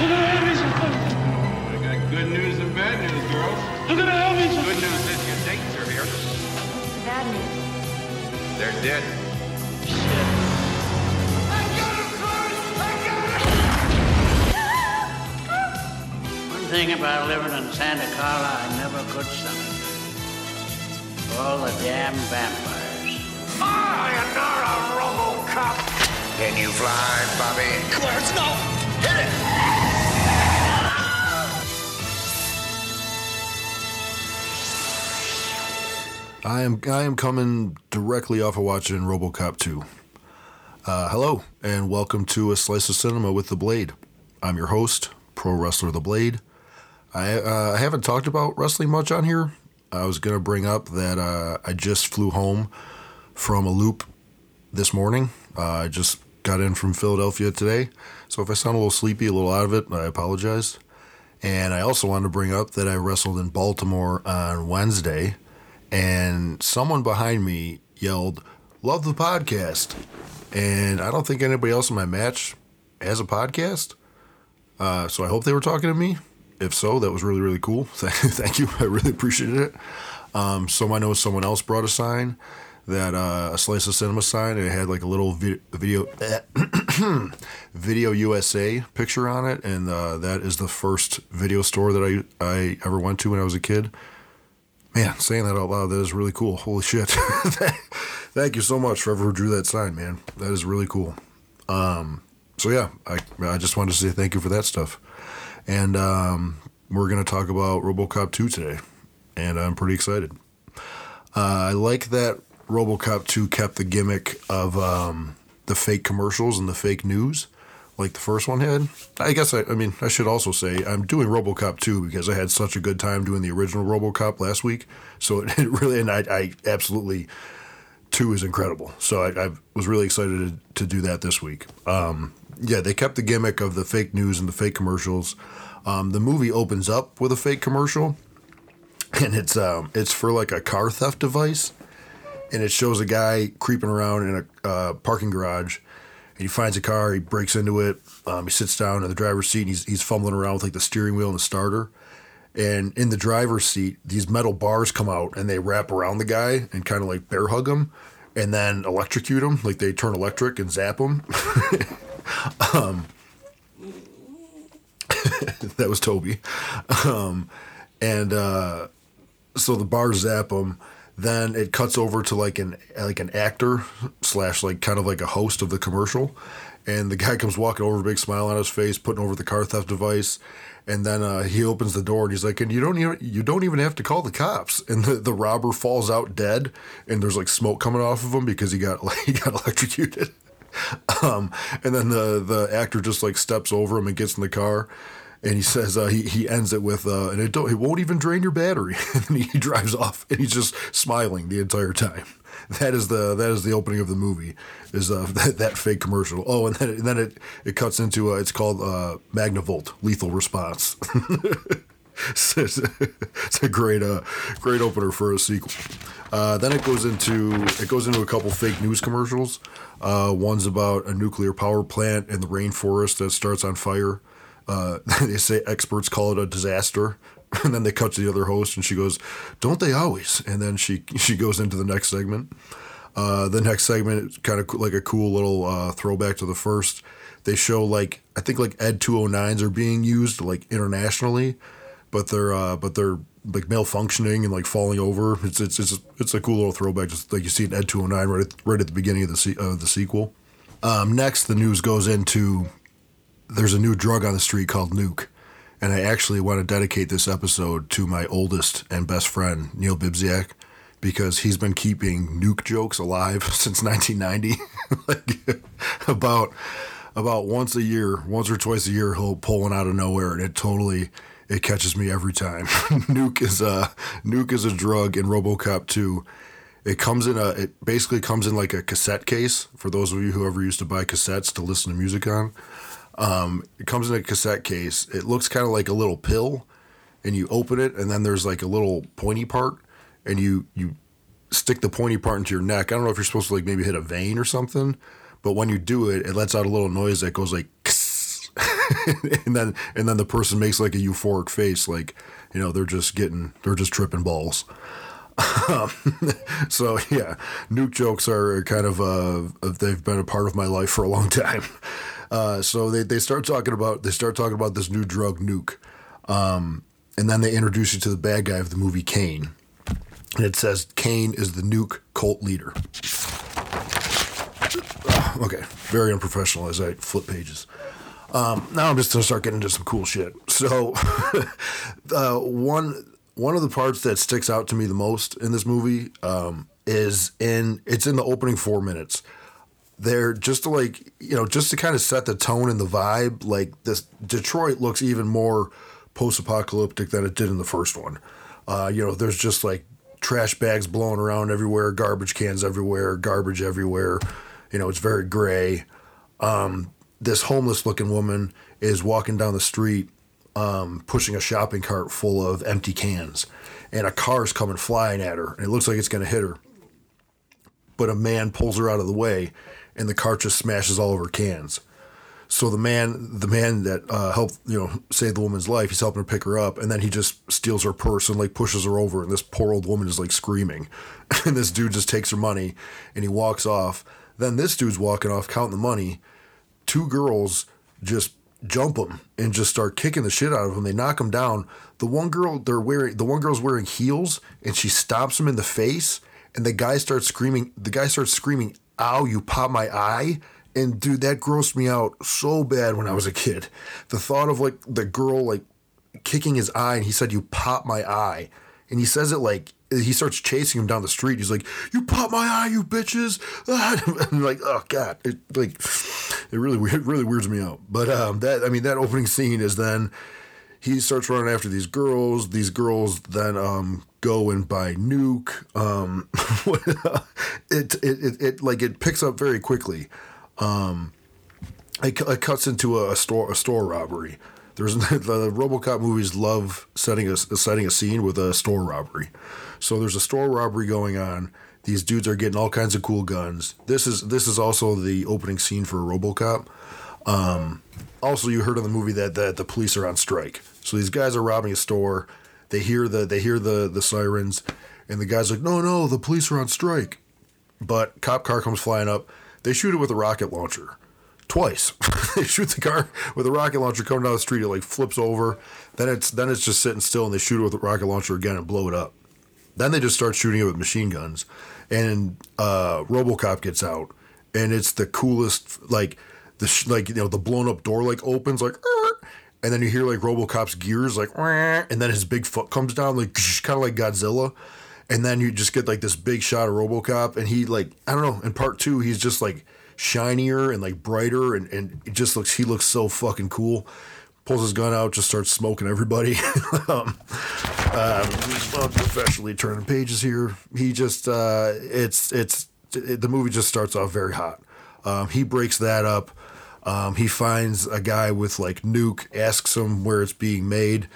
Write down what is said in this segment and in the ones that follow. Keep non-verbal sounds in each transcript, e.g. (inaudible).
You're gonna have me some fun. I got good news and bad news, girls. You're gonna have me some Good news is your dates are here. Bad news. They're dead. Shit. I got him, Clark! I got him! One thing about living in Santa Carla I never could stomach. All the damn vampires. I am not a Robocop. Can you fly, Bobby? Clarence, no! Hit it! I am I am coming directly off of watching RoboCop 2. Uh, hello and welcome to a slice of cinema with the Blade. I'm your host, pro wrestler the Blade. I uh, I haven't talked about wrestling much on here. I was gonna bring up that uh, I just flew home from a loop this morning. Uh, I just got in from Philadelphia today, so if I sound a little sleepy, a little out of it, I apologize. And I also wanted to bring up that I wrestled in Baltimore on Wednesday, and someone behind me yelled, Love the podcast. And I don't think anybody else in my match has a podcast. Uh, so I hope they were talking to me. If so, that was really, really cool. (laughs) Thank you. I really appreciated it. Um, so I know someone else brought a sign that uh, a slice of cinema sign and it had like a little vi- video (coughs) video USA picture on it and uh, that is the first video store that I I ever went to when I was a kid. Man, saying that out loud, that is really cool. Holy shit. (laughs) Thank you so much for whoever drew that sign, man. That is really cool. Um, so yeah, I, I just wanted to say thank you for that stuff. And um, we're going to talk about RoboCop 2 today. And I'm pretty excited. Uh, I like that RoboCop 2 kept the gimmick of um, the fake commercials and the fake news like the first one had. I guess I, I mean I should also say I'm doing RoboCop 2 because I had such a good time doing the original RoboCop last week. So (laughs) it, really and I, I absolutely two is incredible. So I, I was really excited to, to do that this week. Um, yeah, they kept the gimmick of the fake news and the fake commercials. Um, the movie opens up with a fake commercial, and it's um, it's for like a car theft device, and it shows a guy creeping around in a uh, parking garage, he finds a car, he breaks into it, um, he sits down in the driver's seat, and he's he's fumbling around with like the steering wheel and the starter, and in the driver's seat, these metal bars come out and they wrap around the guy and kind of like bear hug him, and then electrocute him, like they turn electric and zap him. (laughs) um, (laughs) that was Toby, um, and uh, so the bars zap him. Then it cuts over to like an like an actor slash like kind of like a host of the commercial, and the guy comes walking over, big smile on his face, putting over the car theft device, and then uh, he opens the door and he's like, "And you don't even you don't even have to call the cops." (laughs) And the, the robber falls out dead, and there's like smoke coming off of him because he got (laughs) like, he got electrocuted. (laughs) Um, and then the the actor just like steps over him and gets in the car, and he says uh, he he ends it with uh, and it don't it won't even drain your battery, (laughs) and he drives off and he's just smiling the entire time. That is the that is the opening of the movie is uh, (laughs) that, that fake commercial. Oh, and then and then it it cuts into uh, it's called uh, Magnavolt Lethal Response. (laughs) it's, a great uh great opener for a sequel. Uh, then it goes into it goes into a couple fake news commercials. Uh, one's about a nuclear power plant in the rainforest that starts on fire. Uh, (laughs) they say experts call it a disaster, (laughs) and then they cut to the other host, and she goes, "Don't they always?" And then she (laughs) she goes into the next segment. Uh, the next segment is kind of like a cool little uh, throwback to the first. They show like I think like Ed 209s are being used like internationally, but they're uh, but they're like malfunctioning and like falling over. It's it's it's it's a cool little throwback, just like you see in Ed 209 right at, right at the beginning of the se- of the sequel. Um, next, the news goes into there's a new drug on the street called Nuke, and I actually want to dedicate this episode to my oldest and best friend Neil Bibziak because he's been keeping nuke jokes alive (laughs) since 1990. (laughs) like about about once a year, once or twice a year, he'll pull one out of nowhere, and it totally it catches me every time. (laughs) nuke is a nuke is a drug in RoboCop 2. It comes in a it basically comes in like a cassette case for those of you who ever used to buy cassettes to listen to music on. Um, it comes in a cassette case. It looks kind of like a little pill, and you open it, and then there's like a little pointy part, and you you stick the pointy part into your neck. I don't know if you're supposed to like maybe hit a vein or something, but when you do it, it lets out a little noise that goes like. (laughs) and then and then the person makes like a euphoric face, like you know they're just getting they're just tripping balls. Um, (laughs) so yeah, nuke jokes are kind of uh they've been a part of my life for a long (laughs) time. Uh, so they, they start talking about they start talking about this new drug nuke, um, and then they introduce you to the bad guy of the movie Kane, and it says Kane is the nuke cult leader. (sighs) Okay, very unprofessional as I flip pages. Um, now I'm just gonna start getting into some cool shit. So, (laughs) uh, one one of the parts that sticks out to me the most in this movie um, is in it's in the opening four minutes. They're just to like you know just to kind of set the tone and the vibe. Like this Detroit looks even more post-apocalyptic than it did in the first one. Uh, you know, there's just like trash bags blowing around everywhere, garbage cans everywhere, garbage everywhere. You know, it's very gray. Um, this homeless looking woman is walking down the street, um, pushing a shopping cart full of empty cans, and a car's coming flying at her, and it looks like it's going to hit her. But a man pulls her out of the way, and the cart just smashes all over cans. So the man, the man that uh, helped, you know, save the woman's life, he's helping her pick her up, and then he just steals her purse and like pushes her over, and this poor old woman is like screaming, (laughs) and this dude just takes her money, and he walks off. Then this dude's walking off, counting the money. Two girls just jump him and just start kicking the shit out of him. They knock him down. The one girl they're wearing, the one girl's wearing heels, and she stops him in the face, and the guy starts screaming. The guy starts screaming, "Ow! You pop my eye!" And dude, that grossed me out so bad when I was a kid. The thought of like the girl like kicking his eye, and he said, "You pop my eye," and he says it like he starts chasing him down the street. He's like, "You pop my eye, you bitches!" (laughs) I'm like, "Oh god!" It like it really (laughs) really weirds me out. But um, that I mean, that opening scene is then he starts running after these girls. These girls then um, go and buy nuke. Um, (laughs) it, it, it it like it picks up very quickly. Um, it, it cuts into a, a store a store robbery. There's (laughs) the RoboCop movies love setting a setting a scene with a store robbery. So there's a store robbery going on. These dudes are getting all kinds of cool guns. This is this is also the opening scene for RoboCop. Um, also, you heard in the movie that that the police are on strike. So these guys are robbing a store. They hear the they hear the the sirens, and the guys like, no, no, the police are on strike. But cop car comes flying up. They shoot it with a rocket launcher twice. (laughs) they shoot the car with a rocket launcher coming down the street. It like flips over. Then it's then it's just sitting still, and they shoot it with a rocket launcher again and blow it up. Then they just start shooting it with machine guns, and uh, RoboCop gets out, and it's the coolest like the like you know the blown up door like opens like. And then you hear like RoboCop's gears like, and then his big foot comes down like kind of like Godzilla, and then you just get like this big shot of RoboCop, and he like I don't know. In part two, he's just like shinier and like brighter, and and it just looks he looks so fucking cool. Pulls his gun out, just starts smoking everybody. (laughs) um, uh, professionally turning pages here. He just uh, it's it's it, the movie just starts off very hot. Um, he breaks that up. Um, he finds a guy with like nuke, asks him where it's being made.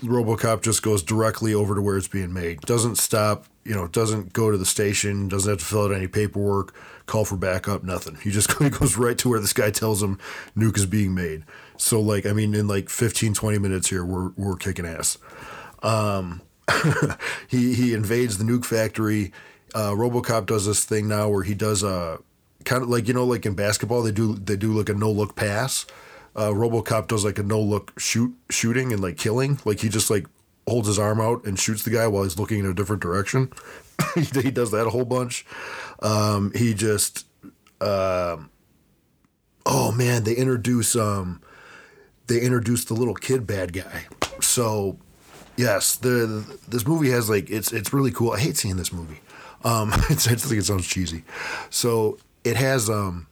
RoboCop just goes directly over to where it's being made. Doesn't stop, you know, doesn't go to the station, doesn't have to fill out any paperwork, call for backup, nothing. He just (laughs) goes right to where this guy tells him nuke is being made. So like I mean in like 15 20 minutes here we're we're kicking ass. Um (laughs) he he invades the nuke factory. Uh, RoboCop does this thing now where he does a kind of like you know like in basketball they do they do like a no look pass. Uh, RoboCop does like a no look shoot shooting and like killing. Like he just like holds his arm out and shoots the guy while he's looking in a different direction. (laughs) he, does that a whole bunch. Um, he just um, oh man, they introduce um they introduce the little kid bad guy. So yes, the this movie has like it's it's really cool. I hate seeing this movie. Um, (laughs) it's, I just think it sounds cheesy. So it has um,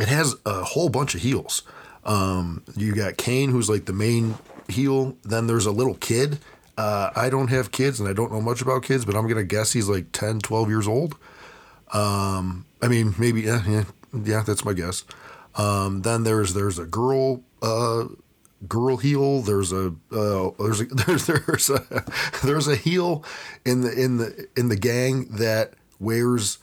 it has a whole bunch of heels. Um, you got Kane, who's like the main heel. Then there's a little kid. Uh, I don't have kids and I don't know much about kids, but I'm gonna guess he's like 10, 12 years old. Um, I mean, maybe yeah, yeah, yeah. That's my guess. Um, then there's there's a girl uh, girl heel. There's a uh, there's a (laughs) there's there's a there's a heel in the in the in the gang that wears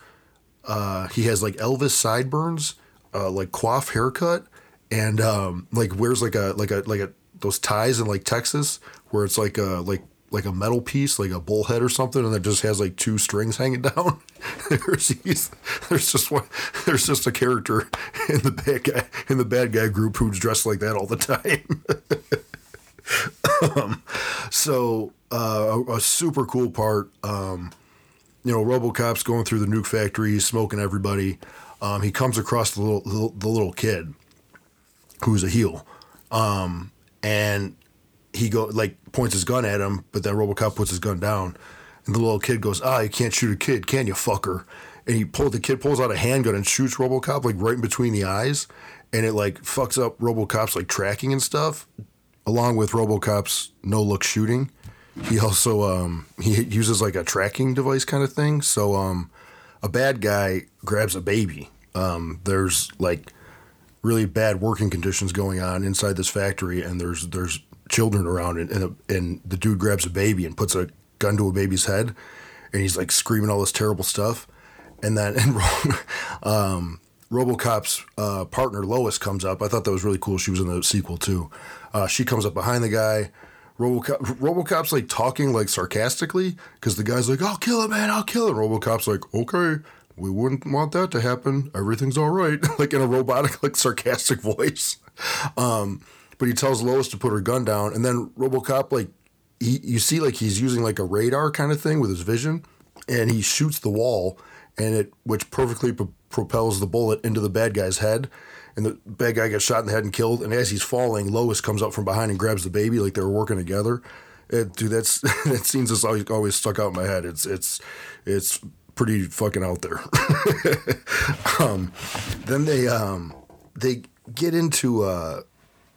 uh, he has like Elvis sideburns, uh, like coif haircut, and um, like wears like a like a like a those ties in like Texas where it's like a like like a metal piece, like a bullhead or something, and it just has like two strings hanging (laughs) down. there's he's, there's just one there's just a character in the bad guy in the bad guy group who's dressed like that all the time. (laughs) um, so uh, a, a super cool part. Um, you know, RoboCop's going through the nuke factory, he's smoking everybody. Um, he comes across the little the, the little kid who's a heel, um, and he go like points his gun at him, but then RoboCop puts his gun down, and the little kid goes, "Ah, you can't shoot a kid, can you, fucker?" And he pulled the kid pulls out a handgun and shoots RoboCop like right in between the eyes, and it like fucks up RoboCop's like tracking and stuff, along with RoboCop's no look shooting. He also um, he uses like a tracking device kind of thing. So um, a bad guy grabs a baby. Um, there's like really bad working conditions going on inside this factory, and there's there's children around, and and, and the dude grabs a baby and puts a gun to a baby's head, and he's like screaming all this terrible stuff, and then (laughs) and um, RoboCop's uh, partner Lois comes up. I thought that was really cool. She was in the sequel too. Uh, she comes up behind the guy. RoboCop, RoboCop's like talking like sarcastically because the guy's like, "I'll kill him, man, I'll kill him." RoboCop's like, "Okay, we wouldn't want that to happen. Everything's all right," (laughs) like in a robotic, like sarcastic (laughs) voice. Um, but he tells Lois to put her gun down, and then RoboCop like he, you see like he's using like a radar kind of thing with his vision, and he shoots the wall, and it which perfectly pro- propels the bullet into the bad guy's head, and the bad guy gets shot in the head and killed. And as he's falling, Lois comes up from behind and grabs the baby like they were working together. Dude, that's (laughs) that scene's just always, always stuck out in my head. It's it's it's pretty fucking out there. (laughs) um, then they um, they get into uh,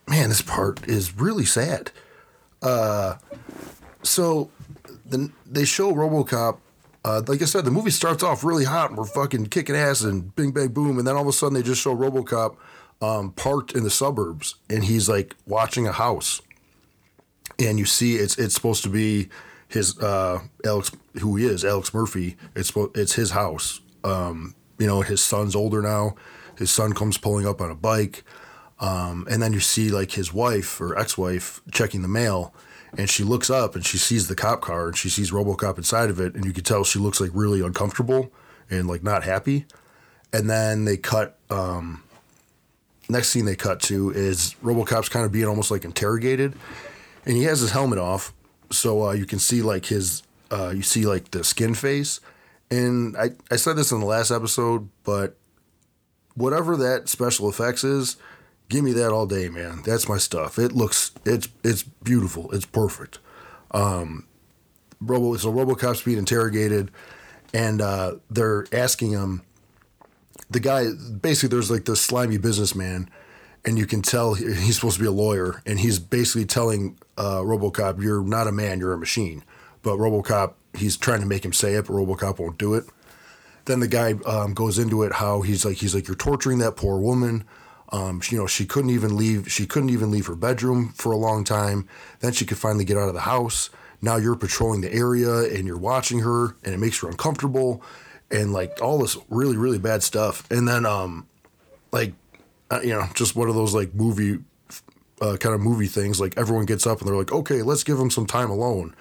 man, this part is really sad. Uh, so then they show RoboCop. Uh, like I said, the movie starts off really hot and we're fucking kicking ass and bing bang boom, and then all of a sudden they just show RoboCop um, parked in the suburbs and he's like watching a house, and you see it's it's supposed to be his uh, Alex, who he is, Alex Murphy. It's it's his house. Um, you know, his son's older now. His son comes pulling up on a bike. Um, and then you see like his wife or ex-wife checking the mail, and she looks up and she sees the cop car and she sees RoboCop inside of it, and you can tell she looks like really uncomfortable and like not happy. And then they cut. Um, next scene they cut to is RoboCop's kind of being almost like interrogated, and he has his helmet off, so uh, you can see like his uh, you see like the skin face. And I, I said this in the last episode, but whatever that special effects is, give me that all day, man. That's my stuff. It looks it's it's beautiful. It's perfect. Um, Robo so RoboCop's being interrogated, and uh, they're asking him. The guy basically there's like this slimy businessman, and you can tell he's supposed to be a lawyer, and he's basically telling uh, RoboCop, "You're not a man, you're a machine." But RoboCop, he's trying to make him say it, but RoboCop won't do it then the guy um, goes into it how he's like he's like you're torturing that poor woman um, she- you know she couldn't even leave she couldn't even leave her bedroom for a long time. Then she could finally get out of the house. Now you're patrolling the area and you're watching her and it makes her uncomfortable and like all this really really bad stuff. And then um like uh, you know just one of those like movie uh, kind of movie things like everyone gets up and they're like okay let's give him some time alone.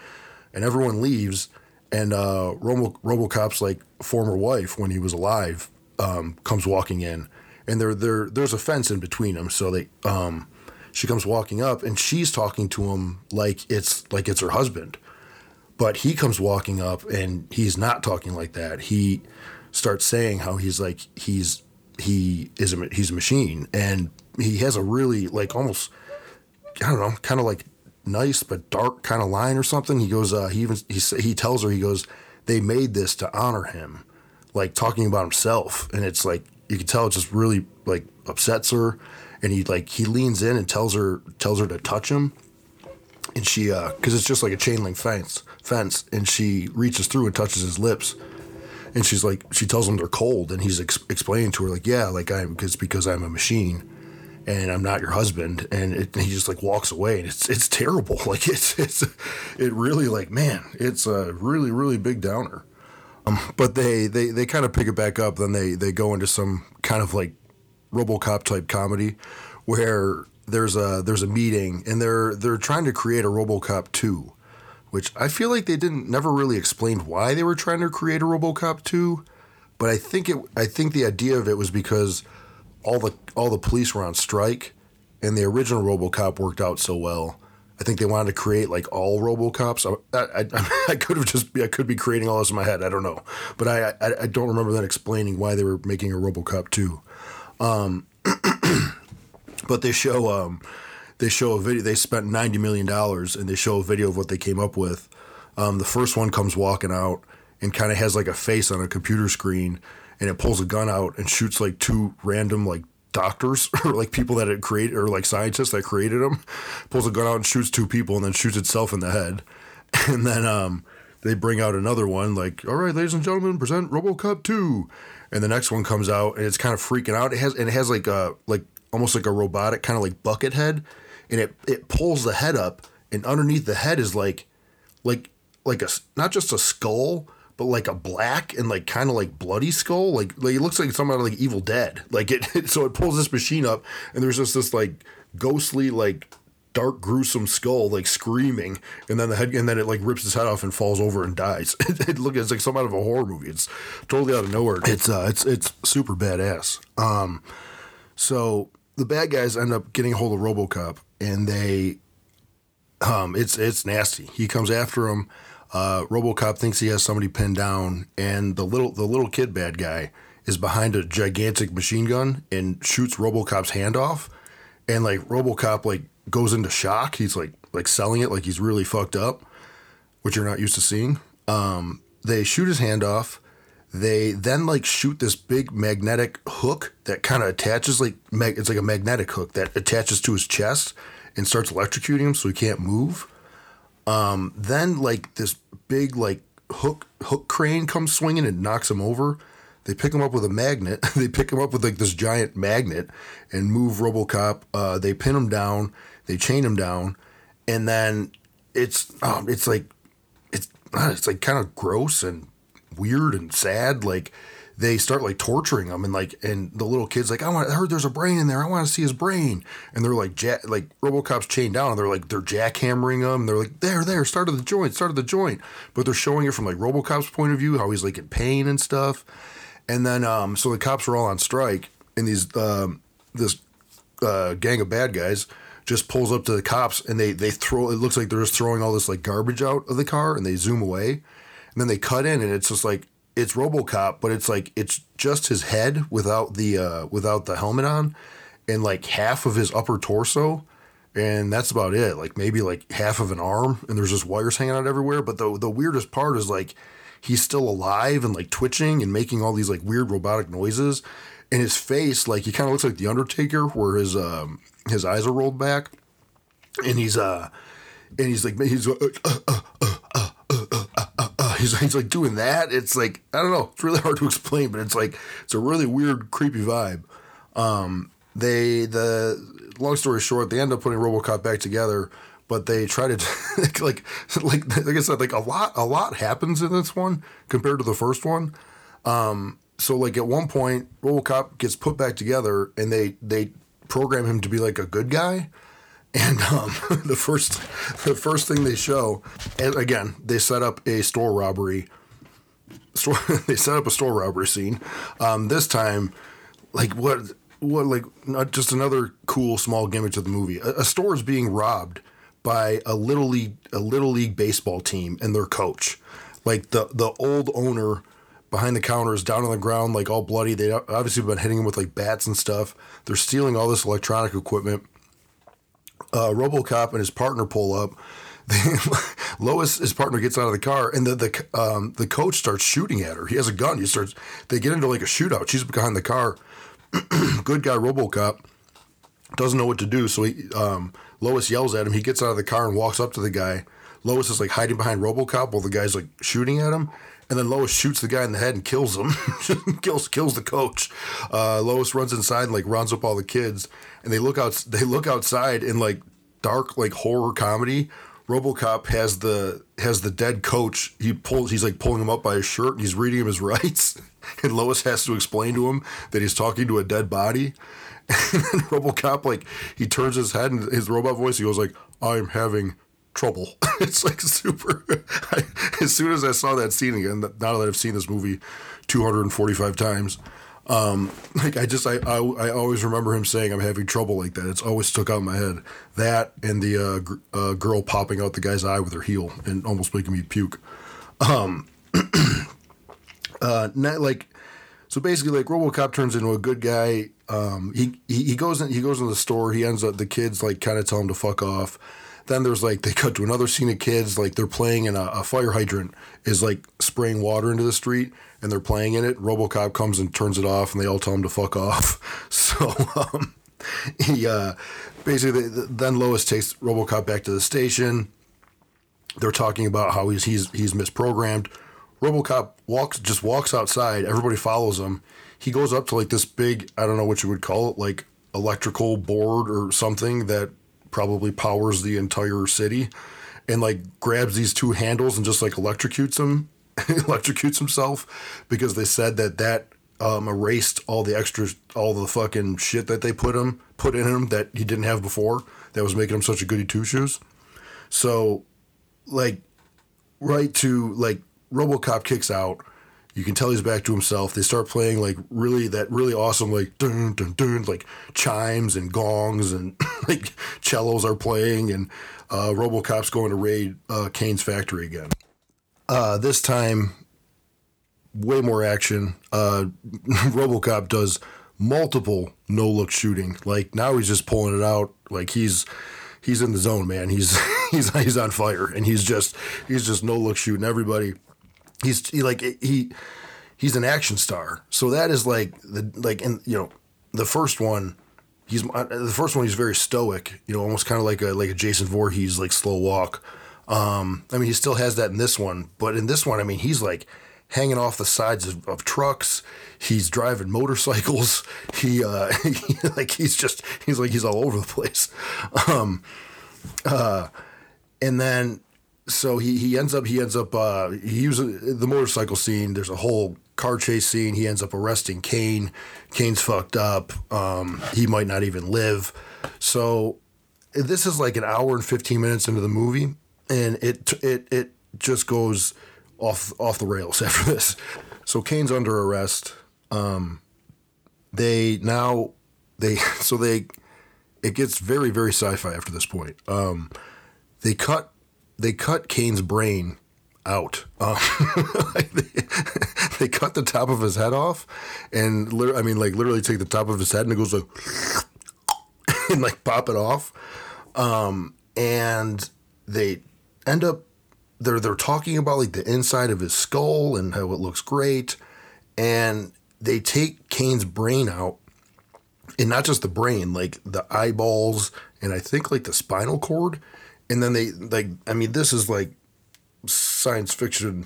And everyone leaves and uh, Robo, RoboCop's like former wife when he was alive um, comes walking in, and there there there's a fence in between them. So they um, she comes walking up, and she's talking to him like it's like it's her husband, but he comes walking up, and he's not talking like that. He starts saying how he's like he's he is a he's a machine, and he has a really like almost I don't know, kind of like nice but dark kind of line or something. He goes, uh, he even he he tells her, he goes, they made this to honor him, like talking about himself, and it's like you can tell it just really like upsets her, and he like he leans in and tells her tells her to touch him, and she uh, because it's just like a chain link fence fence, and she reaches through and touches his lips. And she's like, she tells him they're cold, and he's ex- explaining to her like, yeah, like I'm, it's because I'm a machine, and I'm not your husband. And, it, and he just like walks away, and it's it's terrible. (laughs) Like it's it's it really like man, it's a really really big downer. Um, but they they they kind of pick it back up. Then they they go into some kind of like RoboCop type comedy, where there's a there's a meeting and they're they're trying to create a RoboCop 2, which I feel like they didn't never really explained why they were trying to create a RoboCop 2, but I think it I think the idea of it was because all the all the police were on strike and the original RoboCop worked out so well. I think they wanted to create like all RoboCops. I, I, (laughs) I could have just I could be creating all this in my head. I don't know, but I I, I don't remember them explaining why they were making a RoboCop 2. Um, (clears throat) but they show um, they show a video. They spent ninety million dollars, and they show a video of what they came up with. Um, the first one comes walking out and kind of has like a face on a computer screen, and it pulls a gun out and shoots like two random like doctors (laughs) or like people that had created or like scientists that created them. Pulls a gun out and shoots two people, and then shoots itself in the head, (laughs) and then um, they bring out another one like, "All right, ladies and gentlemen, present RoboCop 2." And the next one comes out and it's kind of freaking out. It has and it has like a like almost like a robotic kind of like bucket head, and it it pulls the head up, and underneath the head is like like like a not just a skull, but like a black and like kind of like bloody skull. Like like it looks like something out of like Evil Dead. Like it (laughs) so it pulls this machine up, and there's just this like ghostly like dark gruesome skull like screaming and then the head and then it like rips his head off and falls over and dies. (laughs) It, it look it's like some out of a horror movie. It's totally out of nowhere. It's uh it's it's super badass. Um so the bad guys end up getting a hold of robocop and they um it's it's nasty. He comes after him uh robocop thinks he has somebody pinned down and the little the little kid bad guy is behind a gigantic machine gun and shoots robocop's hand off. And like robocop like goes into shock. He's like like selling it like he's really fucked up which you're not used to seeing. Um they shoot his hand off. They then like shoot this big magnetic hook that kind of attaches like mag- it's like a magnetic hook that attaches to his chest and starts electrocuting him so he can't move um then like this big like hook hook crane comes swinging and knocks him over they pick him up with a magnet. (laughs) they pick him up with like this giant magnet and move RoboCop. Uh, they pin him down. They chain him down, and then it's um, it's like it's uh, it's like kind of gross and weird and sad. Like they start like torturing him and like and the little kid's like I want I heard there's a brain in there. I want to see his brain. And they're like ja- like RoboCop's chained down and they're like they're jackhammering him. They're like there there start of the joint start of the joint. But they're showing it from like RoboCop's point of view how he's like in pain and stuff. And then, um, so the cops are all on strike, and these um, this uh, gang of bad guys just pulls up to the cops, and they they throw. It looks like they're just throwing all this like garbage out of the car, and they zoom away, and then they cut in, and it's just like it's RoboCop, but it's like it's just his head without the uh, without the helmet on, and like half of his upper torso, and that's about it. Like maybe like half of an arm, and there's just wires hanging out everywhere. But the the weirdest part is like he's still alive and like twitching and making all these like weird robotic noises, and his face like he kind of looks like the Undertaker, where his um his eyes are rolled back, and he's uh and he's like he's uh, uh, uh, uh (laughs) he's he's like doing that. It's like I don't know. It's really hard to explain, but it's like it's a really weird, creepy vibe. Um, they the long story short, they end up putting RoboCop back together but they try to (laughs) like like like I said, like a lot a lot happens in this one compared to the first one. Um, so like at one point, RoboCop gets put back together, and they they program him to be like a good guy. And um, (laughs) the first the first thing they show, and again, they set up a store robbery. Store, (laughs) they set up a store robbery scene. Um, this time, like what what like not just another cool small gimmick to the movie. A, a store is being robbed by a little league a little league baseball team and their coach. Like the the old owner behind the counter is down on the ground like all bloody. They obviously been hitting him with like bats and stuff. They're stealing all this electronic equipment. Uh, RoboCop and his partner pull up. (laughs) Lois, his partner, gets out of the car, and the the um, the coach starts shooting at her. He has a gun. He starts. They get into like a shootout. She's behind the car. (clears throat) Good guy, RoboCop doesn't know what to do, so he um, Lois yells at him. He gets out of the car and walks up to the guy. Lois is like hiding behind RoboCop while the guy's like shooting at him. And then Lois shoots the guy in the head and kills him. (laughs) kills kills the coach. Uh, Lois runs inside and like rounds up all the kids. And they look out. They look outside in like dark like horror comedy. RoboCop has the has the dead coach. He pulls. He's like pulling him up by his shirt and he's reading him his (laughs) rights. and Lois has to explain to him that he's talking to a dead body. (laughs) And RoboCop like he turns his head and his robot voice he goes like I'm having trouble. (laughs) it's like super. (laughs) I, as soon as I saw that scene again, now that I've seen this movie 245 times, um, like I just I, I I always remember him saying I'm having trouble like that. It's always stuck out in my head. That and the uh, gr- uh, girl popping out the guy's eye with her heel and almost making me puke. Um, (clears throat) uh, not like so basically like RoboCop turns into a good guy. Um, he, he he goes in he goes in the store. He ends up the kids like kind of tell him to fuck off. Then there's like they cut to another scene of kids like they're playing in a, a fire hydrant is like spraying water into the street and they're playing in it. RoboCop comes and turns it off and they all tell him to fuck off. (laughs) So um, he uh, basically then Lois takes RoboCop back to the station. They're talking about how he's he's he's misprogrammed. RoboCop walks just walks outside. Everybody follows him. He goes up to like this big I don't know what you would call it like electrical board or something that probably powers the entire city, and like grabs these two handles and just like electrocutes him, (laughs) electrocutes himself because they said that that um, erased all the extra, all the fucking shit that they put him put in him that he didn't have before that was making him such a goody two shoes. So, like, right to like RoboCop kicks out. You can tell he's back to himself. They start playing like really that really awesome like dun dun dun like chimes and gongs and (laughs) like cellos are playing and uh, RoboCop's going to raid uh, Kane's factory again. Uh, this time, way more action. Uh, (laughs) RoboCop does multiple no look shooting. Like now he's just pulling it out. Like he's he's in the zone, man. He's (laughs) he's he's on fire, and he's just he's just no look shooting everybody. He's he like he he's an action star. So that is like the like in you know the first one. He's uh, the first one. He's very stoic, you know, almost kind of like a like a Jason Voorhees like slow walk. Um, I mean, he still has that in this one, but in this one, I mean, he's like hanging off the sides of, of trucks. He's driving motorcycles. (laughs) He, uh, (laughs) like he's just he's like he's all over the place. Um, uh, and then so he he ends up he ends up uh, he uses the motorcycle scene. There's a whole car chase scene. He ends up arresting Kane. Kane's fucked up. Um, he might not even live. So this is like an hour and 15 minutes into the movie and it it it just goes off off the rails (laughs) after this. So Kane's under arrest. Um, they now they (laughs) so they it gets very very sci-fi after this point. Um, they cut they cut Kane's brain out. Um, (laughs) they, (laughs) they cut the top of his head off, and I mean like literally take the top of his head and it goes like (laughs) and like pop it off. Um, and they end up they're they're talking about like the inside of his skull and how it looks great, and they take Kane's brain out, and not just the brain, like the eyeballs and I think like the spinal cord, and then they like I mean this is like science fiction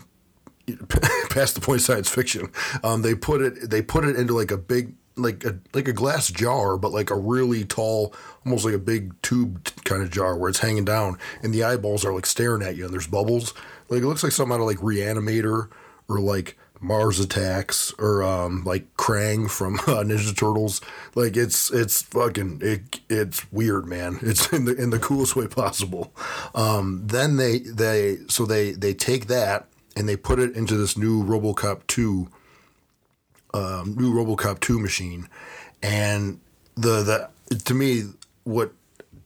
(laughs) past the point science fiction. Um, they put it they put it into like a big like a like a glass jar, but like a really tall, almost like a big tube kind of jar where it's hanging down, and the eyeballs are like staring at you, and there's bubbles. Like it looks like something out of like Reanimator or like Mars Attacks or um, like Krang from (laughs) uh, Ninja Turtles. Like it's it's fucking it it's weird, man. It's in the in the coolest way possible. Um, then they they so they they take that and they put it into this new RoboCop two um, new RoboCop two machine, and the the to me what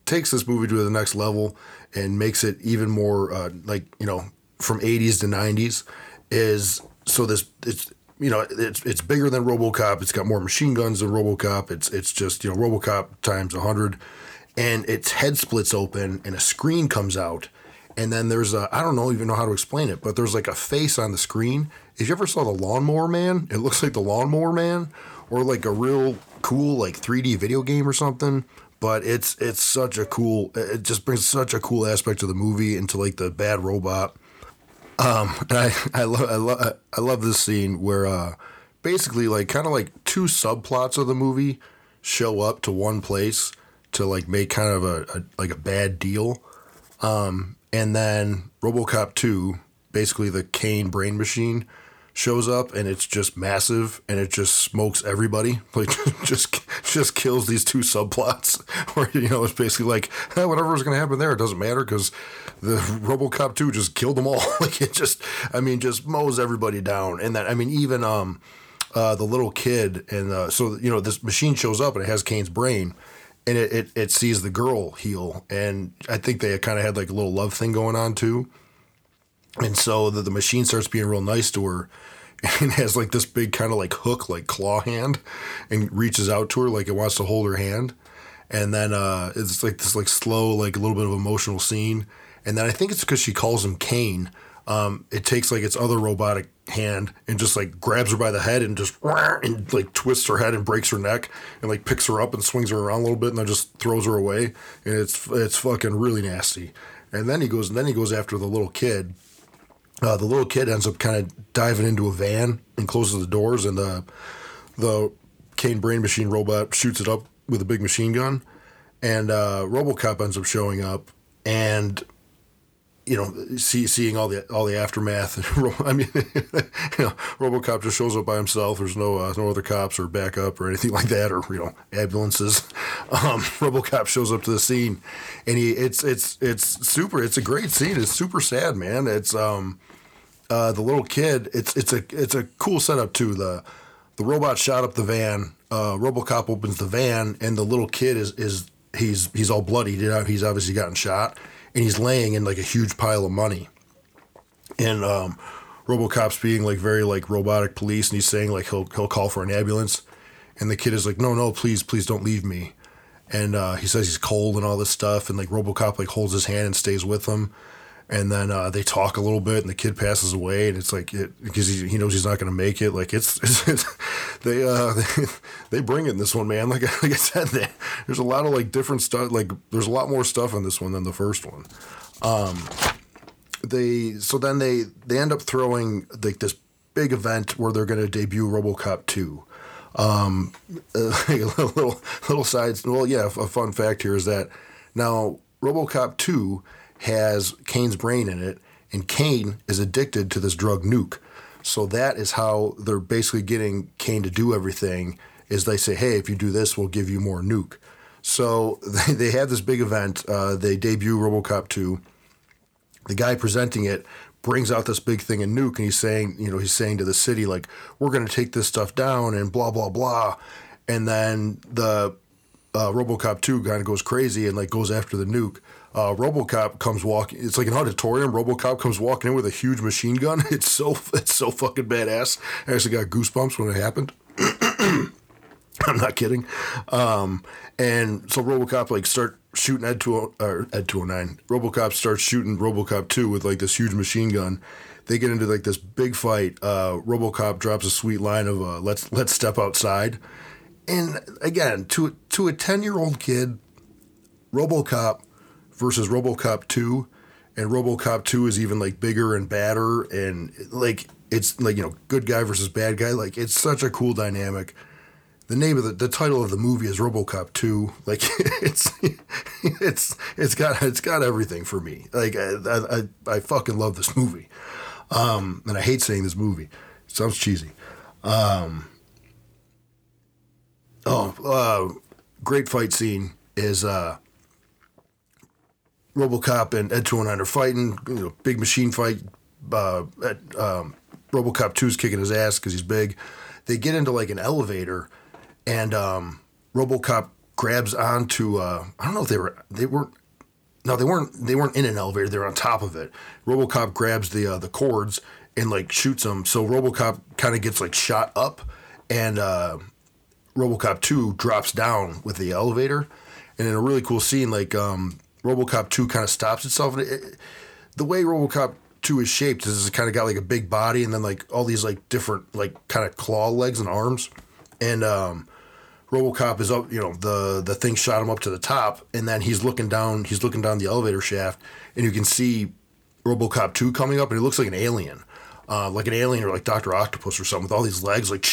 takes this movie to the next level and makes it even more uh, like you know from 80s to 90s is so this it's you know it's it's bigger than RoboCop. It's got more machine guns than RoboCop. It's it's just you know RoboCop times hundred, and its head splits open and a screen comes out, and then there's a I don't know even know how to explain it, but there's like a face on the screen. If you ever saw the Lawnmower Man, it looks like the Lawnmower Man, or like a real cool like 3D video game or something. But it's it's such a cool. It just brings such a cool aspect to the movie into like the bad robot. Um, I I love I love I love this scene where uh, basically like kind of like two subplots of the movie show up to one place to like make kind of a, a like a bad deal. Um, and then RoboCop 2, basically the Kane brain machine, shows up and it's just massive and it just smokes everybody. (laughs) Like just just kills these two subplots (laughs) where you know it's basically like whatever was going to happen there it doesn't matter because the RoboCop 2 just killed them all. (laughs) like it just I mean just mows everybody down and that I mean even um uh, the little kid and uh, so you know this machine shows up and it has Kane's brain and it, it, it sees the girl heel and I think they kind of had like a little love thing going on too and so the, the machine starts being real nice to her (laughs) and has like this big kind of like hook, like claw hand, and reaches out to her like it wants to hold her hand. And then uh, it's like this like slow, like a little bit of emotional scene. And then I think it's because she calls him Kane. Um, it takes like its other robotic hand and just like grabs her by the head and just (laughs) and like twists her head and breaks her neck and like picks her up and swings her around a little bit and then just throws her away and it's it's fucking really nasty. And then he goes and then he goes after the little kid uh, the little kid ends up kind of diving into a van and closes the doors, and the the Kane Brain Machine robot shoots it up with a big machine gun, and uh, RoboCop ends up showing up, and you know, see, seeing all the all the aftermath. (laughs) I mean, (laughs) you know, RoboCop just shows up by himself. There's no uh, no other cops or backup or anything like that, or you know, ambulances. Um, (laughs) RoboCop shows up to the scene, and he it's it's it's super. It's a great scene. It's super sad, man. It's um uh, the little kid. It's it's a it's a cool setup too. The the robot shot up the van. Uh, RoboCop opens the van, and the little kid is is he's he's all bloody. He's obviously gotten shot, and he's laying in like a huge pile of money. And um, RoboCop's being like very like robotic police, and he's saying like he'll he'll call for an ambulance, and the kid is like, no, no, please, please don't leave me. And uh, he says he's cold and all this stuff, and like RoboCop like holds his hand and stays with him and then uh, they talk a little bit, and the kid passes away, and it's like it, because he, he knows he's not going to make it. Like it's, (laughs) it's, it's they uh they, (laughs) they bring it in this one, man. Like (laughs) like I said, they, there's a lot of like different stuff. Like there's a lot more stuff in this one than the first one. Um, they so then they they end up throwing like this big event where they're going to debut RoboCop two. Um, (laughs) a little little sides. Well, yeah, a fun fact here is that now RoboCop two has Kane's brain in it, and Kane is addicted to this drug nuke. So that is how they're basically getting Kane to do everything. Is they say, hey, if you do this, we'll give you more nuke. So (laughs) they, they have this big event. Uh, they debut RoboCop 2. The guy presenting it brings out this big thing in nuke, and he's saying, you know, he's saying to the city like, we're going to take this stuff down, and blah blah blah. And then the uh, RoboCop 2 kind of goes crazy and like goes after the nuke uh, RoboCop comes walking. It's like an auditorium. RoboCop comes walking in with a huge machine gun. (laughs) It's so it's so fucking badass. I actually got goosebumps when it happened. (clears throat) (laughs) I'm not kidding. Um, and so RoboCop like start shooting Ed two or Ed two hundred nine. RoboCop starts shooting RoboCop two with like this huge machine gun. They get into like this big fight. Uh, RoboCop drops a sweet line of uh, "Let's let's step outside." And again, to to a ten year old kid, RoboCop versus RoboCop 2 and RoboCop 2 is even like bigger and badder and like it's like you know good guy versus bad guy like it's such a cool dynamic. The name of the the title of the movie is RoboCop 2 like (laughs) it's it's it's got it's got everything for me. Like I I, I fucking love this movie. Um and I hate saying this movie. It sounds cheesy. Um Oh, uh, great fight scene is uh RoboCop and Ed 209 are fighting, you know, big machine fight. Uh, at, um, RoboCop 2 is kicking his ass because he's big. They get into like an elevator, and um, RoboCop grabs onto. Uh, I don't know if they were they weren't. No, they weren't. They weren't in an elevator. They're on top of it. RoboCop grabs the uh, the cords and like shoots them. So RoboCop kind of gets like shot up, and uh, RoboCop 2 drops down with the elevator. And in a really cool scene, like um, RoboCop 2 kind of stops itself. And it, the way RoboCop 2 is shaped is it's kind of got like a big body and then like all these like different like kind of claw legs and arms. And um, RoboCop is up, you know, the the thing shot him up to the top and then he's looking down, he's looking down the elevator shaft and you can see RoboCop 2 coming up and it looks like an alien. Uh, like an alien or like Dr. Octopus or something with all these legs like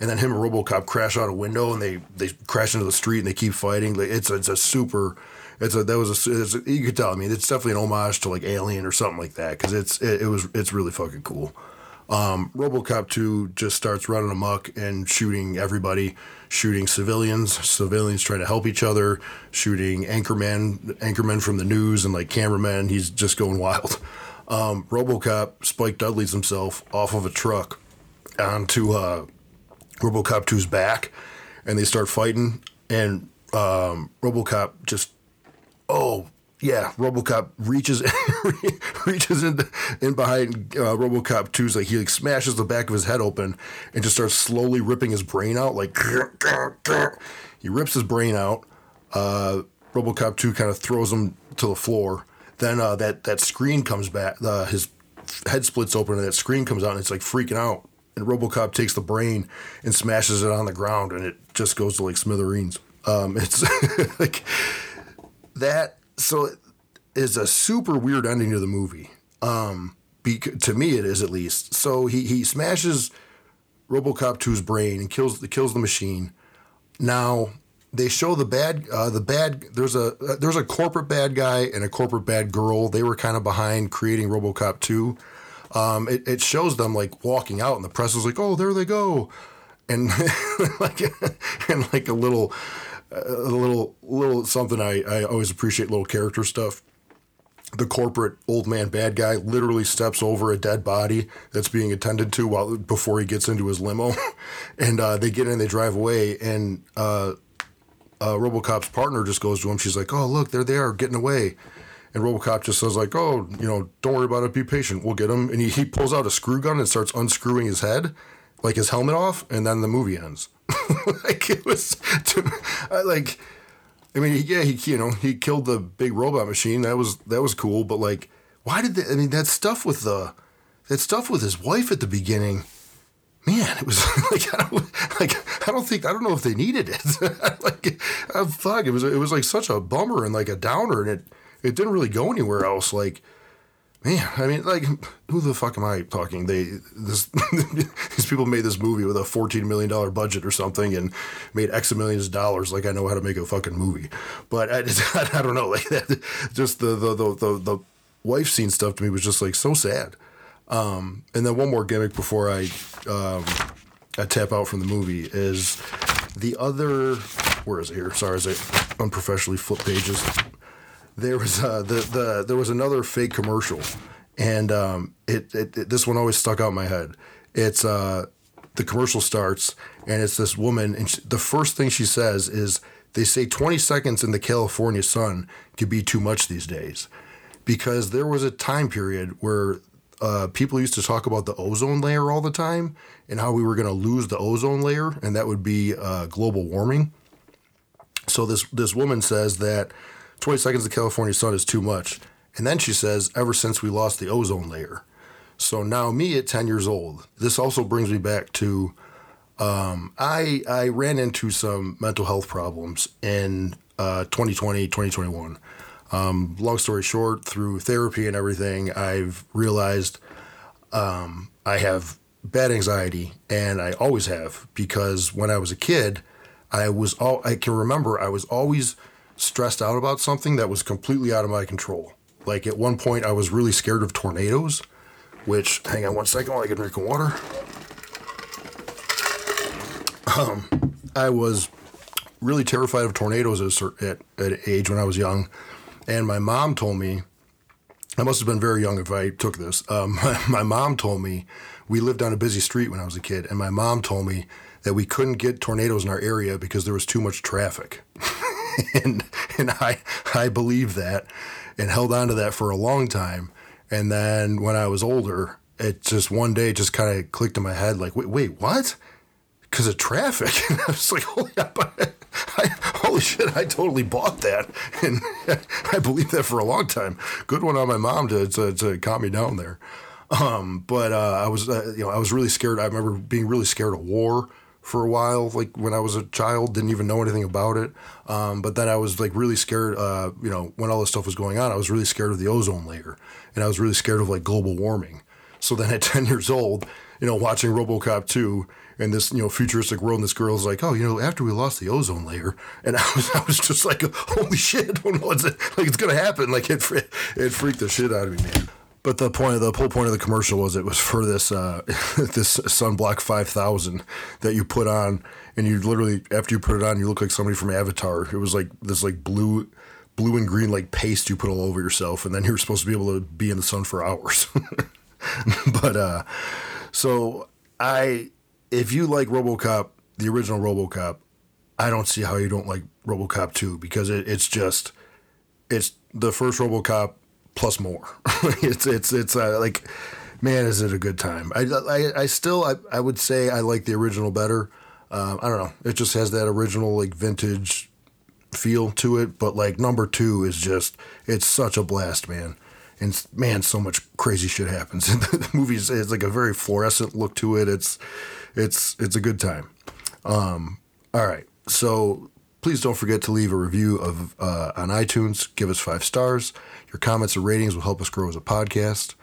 and then him and RoboCop crash out a window and they they crash into the street and they keep fighting. It's a, it's a super it's a that was a, it's a, you could tell. I mean, it's definitely an homage to like Alien or something like that because it's it, it, was it's really fucking cool. Um, RoboCop 2 just starts running amok and shooting everybody, shooting civilians, civilians trying to help each other, shooting anchorman, anchormen from the news and like cameramen. He's just going wild. Um, RoboCop Spike Dudley's himself off of a truck onto uh, RoboCop 2's back, and they start fighting. And um, RoboCop just, oh yeah, RoboCop reaches (laughs) reaches in, in behind uh, RoboCop 2's like he like smashes the back of his head open and just starts slowly ripping his brain out. Like he rips his brain out. Uh, RoboCop 2 kind of throws him to the floor. Then uh, that that screen comes back. Uh, his head splits open and that screen comes out and it's like freaking out. And RoboCop takes the brain and smashes it on the ground and it just goes to like smithereens. Um, it's (laughs) like that. So it is a super weird ending to the movie. Um, bec- to me, it is at least. So he he smashes RoboCop 2's brain and kills the kills the machine. Now they show the bad uh, the bad there's a uh, there's a corporate bad guy and a corporate bad girl. They were kind of behind creating RoboCop 2. Um, it, it shows them like walking out and the press is like, "Oh, there they go." And (laughs) like and like a little a little little something I, I always appreciate little character stuff the corporate old man bad guy literally steps over a dead body that's being attended to while before he gets into his limo, (laughs) and uh, they get in, they drive away, and uh, uh, RoboCop's partner just goes to him. She's like, "Oh, look, there they are, getting away." And RoboCop just says like, "Oh, you know, don't worry about it. Be patient. We'll get him." And he, he pulls out a screw gun and starts unscrewing his head, like his helmet off, and then the movie ends. (laughs) like it was, to, I, like I mean, yeah, he you know he killed the big robot machine. That was that was cool. But like, why did they? I mean, that stuff with the that stuff with his wife at the beginning. Man, it was (laughs) like I don't like I don't think I don't know if they needed it. (laughs) like, oh, fuck, it was it was like such a bummer and like a downer, and it it didn't really go anywhere else. Like man, I mean, like, who the fuck am I talking? They this (laughs) these people made this movie with a fourteen million dollar budget or something and made X millions of dollars. Like, I know how to make a fucking movie, but I, (laughs) I don't know. Like that, just the the the the, the wife scene stuff to me was just like so sad. Um, and then one more gimmick before I um, I tap out from the movie is the other. Where is it here? Sorry, I unprofessionally flip pages there was uh, the the there was another fake commercial, and um, it, it, it, this one always stuck out in my head. It's uh, the commercial starts, and it's this woman, and she, the first thing she says is, "They say 20 seconds in the California sun could be too much these days," because there was a time period where uh, people used to talk about the ozone layer all the time and how we were going to lose the ozone layer, and that would be uh, global warming. So this this woman says that 20 seconds of California sun is too much. And then she says, ever since we lost the ozone layer. So now, me at 10 years old, this also brings me back to um, I, I ran into some mental health problems in uh, 2020, 2021. Um, long story short, through therapy and everything, I've realized um, I have bad anxiety, and I always have because when I was a kid, I was all I can remember. I was always stressed out about something that was completely out of my control. Like at one point, I was really scared of tornadoes, which, hang on one second while I get a drink of water. Um, I was really terrified of tornadoes at, at, at age when I was young. And my mom told me, I must have been very young if I took this. Um, my, (laughs) my mom told me, we lived on a busy street when I was a kid, and my mom told me that we couldn't get tornadoes in our area because there was too much traffic. (laughs) (laughs) and and I I believed that and held on to that for a long time. And then when I was older, it just one day just kind of clicked in my head like, wait, wait, what? Because of traffic. (laughs) And I was like, holy, (laughs) I, holy shit, I totally bought that. And I believed that for a long time. Good one on my mom to, to, to calm me down there. Um, but uh, I was, uh, you know, I was really scared. I remember being really scared of war for a while, like when I was a child, didn't even know anything about it. Um, but then I was like really scared, uh, you know, when all this stuff was going on, I was really scared of the ozone layer and I was really scared of like global warming. So then (laughs) at 10 years old, you know, watching Robocop 2 and this, you know, futuristic world and this girl's like, oh, you know, after we lost the ozone layer. And (laughs) I was, I was just like, holy shit, I don't know like it's going to happen. Like it, it freaked the shit out of me, man. But the point, the whole point of the commercial was it was for this uh, (laughs) this Sunblock Five Thousand that you put on, and you literally after you put it on, you look like somebody from Avatar. It was like this like blue, blue and green like paste you put all over yourself, and then you're supposed to be able to be in the sun for hours. (laughs) but uh, so I, if you like RoboCop, the original RoboCop, I don't see how you don't like RoboCop two because it, it's just it's the first RoboCop plus more. (laughs) it's it's it's uh, like, man, is it a good time? I I, I still I, I would say I like the original better. Um, I don't know. It just has that original like vintage feel to it. But like number two is just it's such a blast, man. And man, so much crazy shit happens. (laughs) the movie is like a very fluorescent look to it. It's it's it's a good time. Um, all right, so please don't forget to leave a review of uh, on iTunes. Give us five stars. Your comments and ratings will help us grow as a podcast.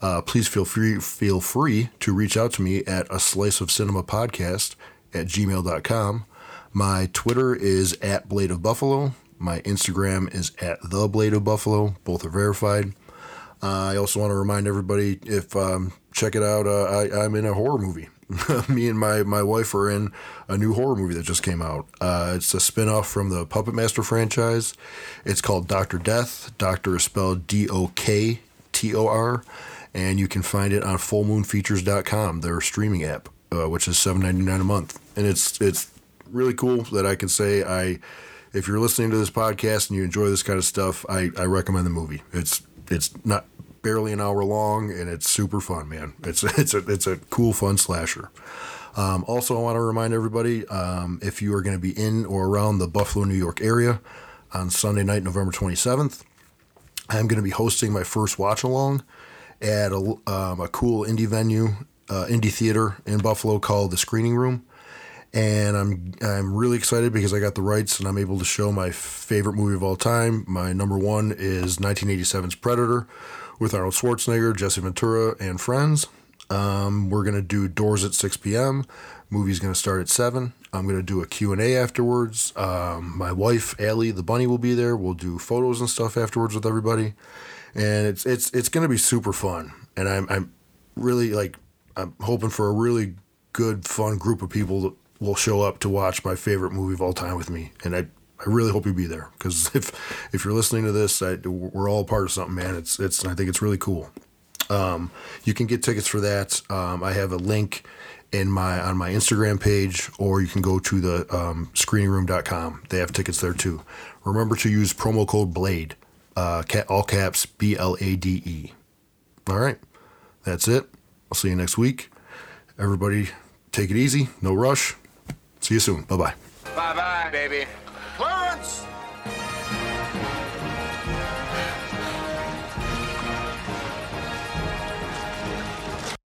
Uh, please feel free feel free to reach out to me at a slice of cinema podcast at gmail.com. My Twitter is at Blade of Buffalo. My Instagram is at the Blade of Buffalo. Both are verified. Uh, I also want to remind everybody if um, check it out. Uh, I, I'm in a horror movie. (laughs) Me and my, my wife are in a new horror movie that just came out. Uh, it's a spinoff from the Puppet Master franchise. It's called Doktor Death. Doctor is spelled D O K T O R, and you can find it on FullMoonFeatures.com, their streaming app, uh, which is seven ninety nine a month. And it's it's really cool that I can say I, if you're listening to this podcast and you enjoy this kind of stuff, I, I recommend the movie. It's it's not barely an hour long and it's super fun, man. It's (laughs) it's a it's a cool fun slasher. Um, also, I want to remind everybody um, if you are going to be in or around the Buffalo, New York area on Sunday night, November 27th, I'm going to be hosting my first watch along at a, um, a cool indie venue, uh, indie theater in Buffalo called the Screening Room. And I'm I'm really excited because I got the rights and I'm able to show my favorite movie of all time. My number one is 1987's Predator with Arnold Schwarzenegger, Jesse Ventura, and friends. Um, we're gonna do doors at 6 p.m. Movie's gonna start at seven. I'm gonna do a Q&A afterwards. Um, my wife Allie, the bunny, will be there. We'll do photos and stuff afterwards with everybody, and it's it's it's gonna be super fun. And I'm I'm really like I'm hoping for a really good, fun group of people that will show up to watch my favorite movie of all time with me. And I I really hope you be there because (laughs) if if you're listening to this, I, we're all part of something, man. It's it's I think it's really cool. Um, you can get tickets for that. Um, I have a link in my on my Instagram page, or you can go to the um, screeningroom.com. They have tickets there too. Remember to use promo code Blade, uh, all caps B L A D E. All right, that's it. I'll see you next week. Everybody, take it easy. No rush. See you soon. Bye bye. Bye bye, baby.